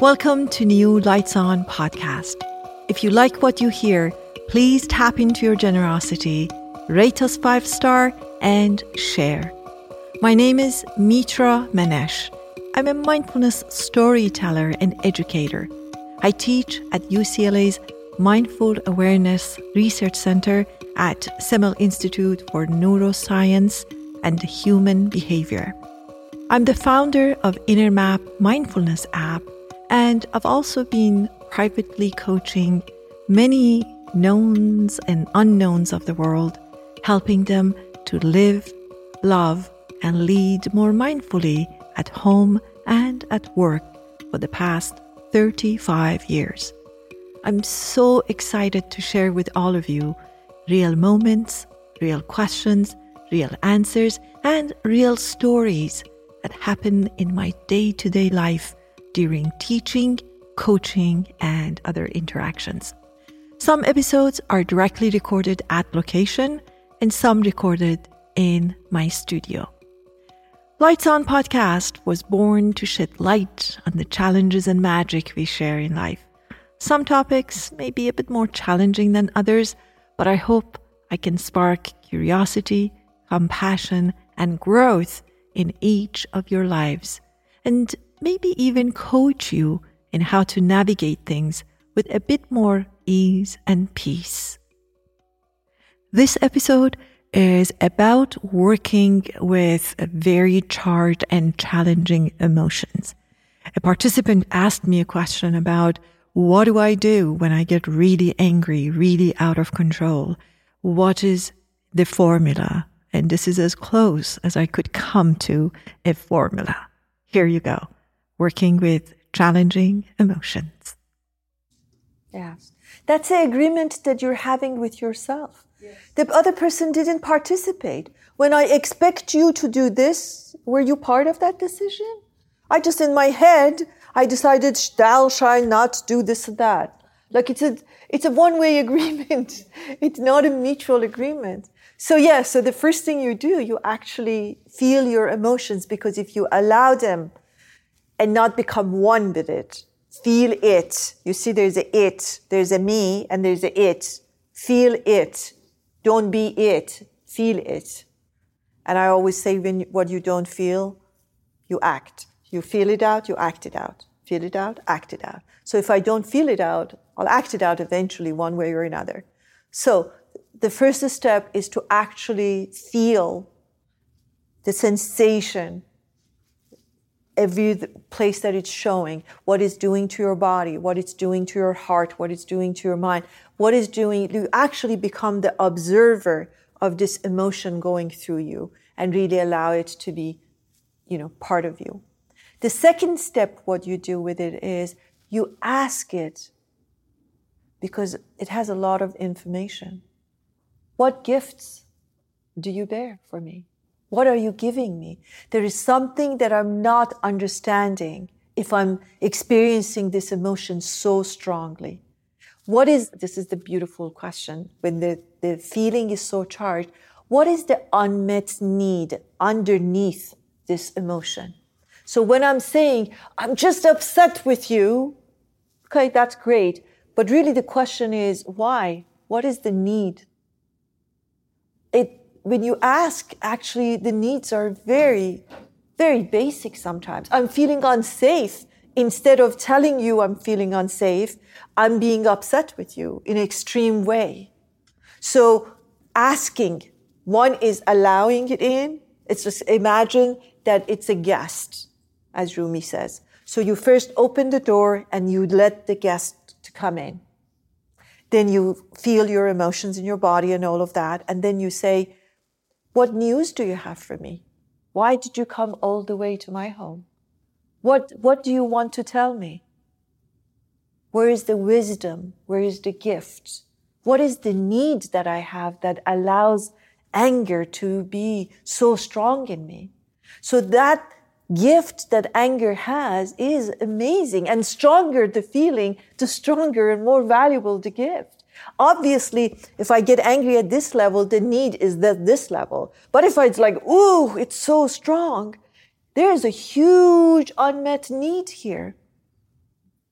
Welcome to new Lights On podcast. If you like what you hear, please tap into your generosity, rate us five star, and share. My name is Mitra Manesh. I'm a mindfulness storyteller and educator. I teach at UCLA's Mindful Awareness Research Center at Semel Institute for Neuroscience and Human Behavior. I'm the founder of InnerMap Mindfulness app, and I've also been privately coaching many knowns and unknowns of the world, helping them to live, love, and lead more mindfully at home and at work for the past 35 years. I'm so excited to share with all of you real moments, real questions, real answers, and real stories that happen in my day to day life during teaching, coaching, and other interactions. Some episodes are directly recorded at location and some recorded in my studio. Lights On podcast was born to shed light on the challenges and magic we share in life. Some topics may be a bit more challenging than others, but I hope I can spark curiosity, compassion, and growth in each of your lives, and maybe even coach you in how to navigate things with a bit more ease and peace. This episode is about working with very charged and challenging emotions. A participant asked me a question about what do I do when I get really angry, really out of control? What is the formula? And this is as close as I could come to a formula. Here you go. Working with challenging emotions. Yes. That's the agreement that you're having with yourself. Yes. The other person didn't participate. When I expect you to do this, were you part of that decision? I just in my head, I decided thou shall not do this and that. Like it's a, it's a one-way agreement. it's not a mutual agreement. So yeah, so the first thing you do, you actually feel your emotions because if you allow them and not become one with it, feel it. You see, there's a it, there's a me, and there's a it. Feel it. Don't be it. Feel it. And I always say when what you don't feel, you act. You feel it out, you act it out. Feel it out, act it out. So if I don't feel it out, I'll act it out eventually one way or another. So the first step is to actually feel the sensation every place that it's showing, what it's doing to your body, what it's doing to your heart, what it's doing to your mind, what it's doing. You actually become the observer of this emotion going through you and really allow it to be, you know, part of you. The second step, what you do with it is you ask it because it has a lot of information. What gifts do you bear for me? What are you giving me? There is something that I'm not understanding if I'm experiencing this emotion so strongly. What is, this is the beautiful question, when the, the feeling is so charged, what is the unmet need underneath this emotion? So when I'm saying, I'm just upset with you, okay, that's great. But really the question is, why? What is the need it, when you ask, actually, the needs are very, very basic sometimes. I'm feeling unsafe. Instead of telling you I'm feeling unsafe, I'm being upset with you in an extreme way. So asking, one is allowing it in. It's just imagine that it's a guest, as Rumi says. So you first open the door and you let the guest to come in. Then you feel your emotions in your body and all of that. And then you say, What news do you have for me? Why did you come all the way to my home? What, what do you want to tell me? Where is the wisdom? Where is the gift? What is the need that I have that allows anger to be so strong in me? So that gift that anger has is amazing and stronger the feeling, the stronger and more valuable the gift. Obviously, if I get angry at this level, the need is at this level. But if it's like, ooh, it's so strong, there's a huge unmet need here.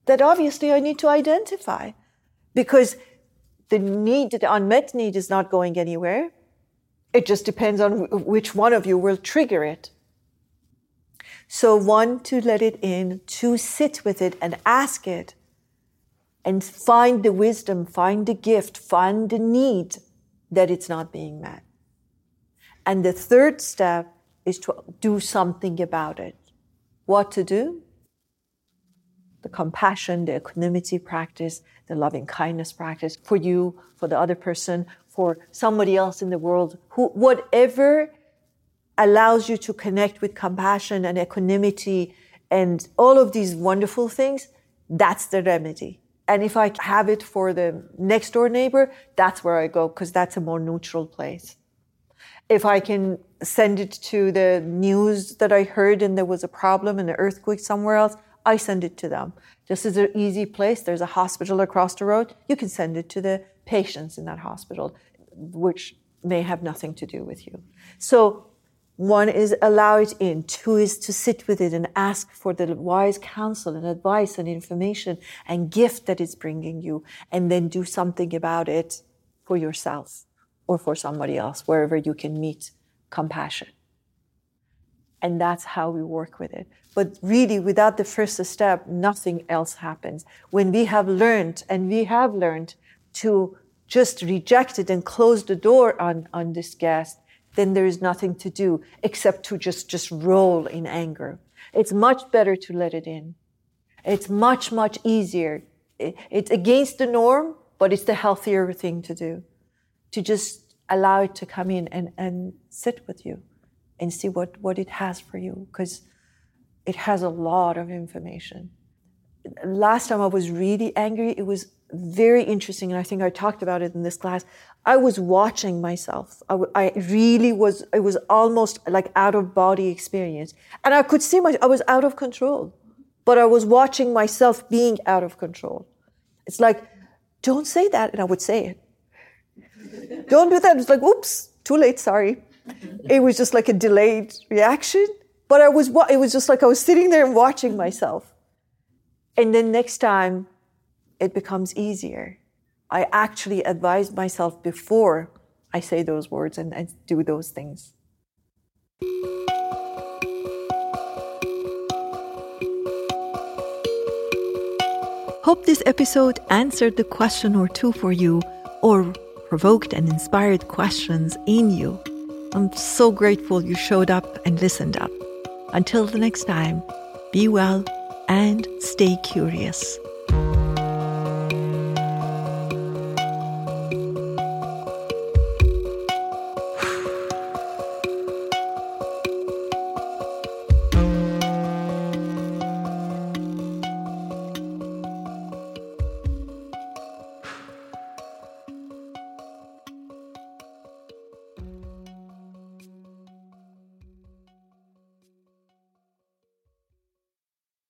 that obviously I need to identify because the need, the unmet need is not going anywhere. It just depends on which one of you will trigger it. So one, to let it in, to sit with it and ask it and find the wisdom, find the gift, find the need that it's not being met. And the third step is to do something about it. What to do? The compassion, the equanimity practice, the loving kindness practice for you, for the other person, for somebody else in the world, who, whatever allows you to connect with compassion and equanimity and all of these wonderful things, that's the remedy. And if I have it for the next door neighbor, that's where I go because that's a more neutral place. If I can send it to the news that I heard and there was a problem and an earthquake somewhere else, I send it to them. This is an easy place. There's a hospital across the road. You can send it to the patients in that hospital, which may have nothing to do with you. So one is allow it in. Two is to sit with it and ask for the wise counsel and advice and information and gift that it's bringing you, and then do something about it for yourself or for somebody else, wherever you can meet compassion. And that's how we work with it. But really, without the first step, nothing else happens. When we have learned, and we have learned to just reject it and close the door on, on this guest, then there is nothing to do except to just, just roll in anger. It's much better to let it in. It's much, much easier. It's against the norm, but it's the healthier thing to do. To just allow it to come in and, and sit with you and see what, what it has for you. Because it has a lot of information. Last time I was really angry, it was very interesting, and I think I talked about it in this class. I was watching myself. I, really was, it was almost like out of body experience. And I could see my, I was out of control, but I was watching myself being out of control. It's like, don't say that. And I would say it. don't do that. It's like, oops, too late, sorry. It was just like a delayed reaction. But I was, it was just like I was sitting there and watching myself. And then next time, it becomes easier. I actually advise myself before I say those words and, and do those things. Hope this episode answered the question or two for you or provoked and inspired questions in you. I'm so grateful you showed up and listened up. Until the next time, be well and stay curious.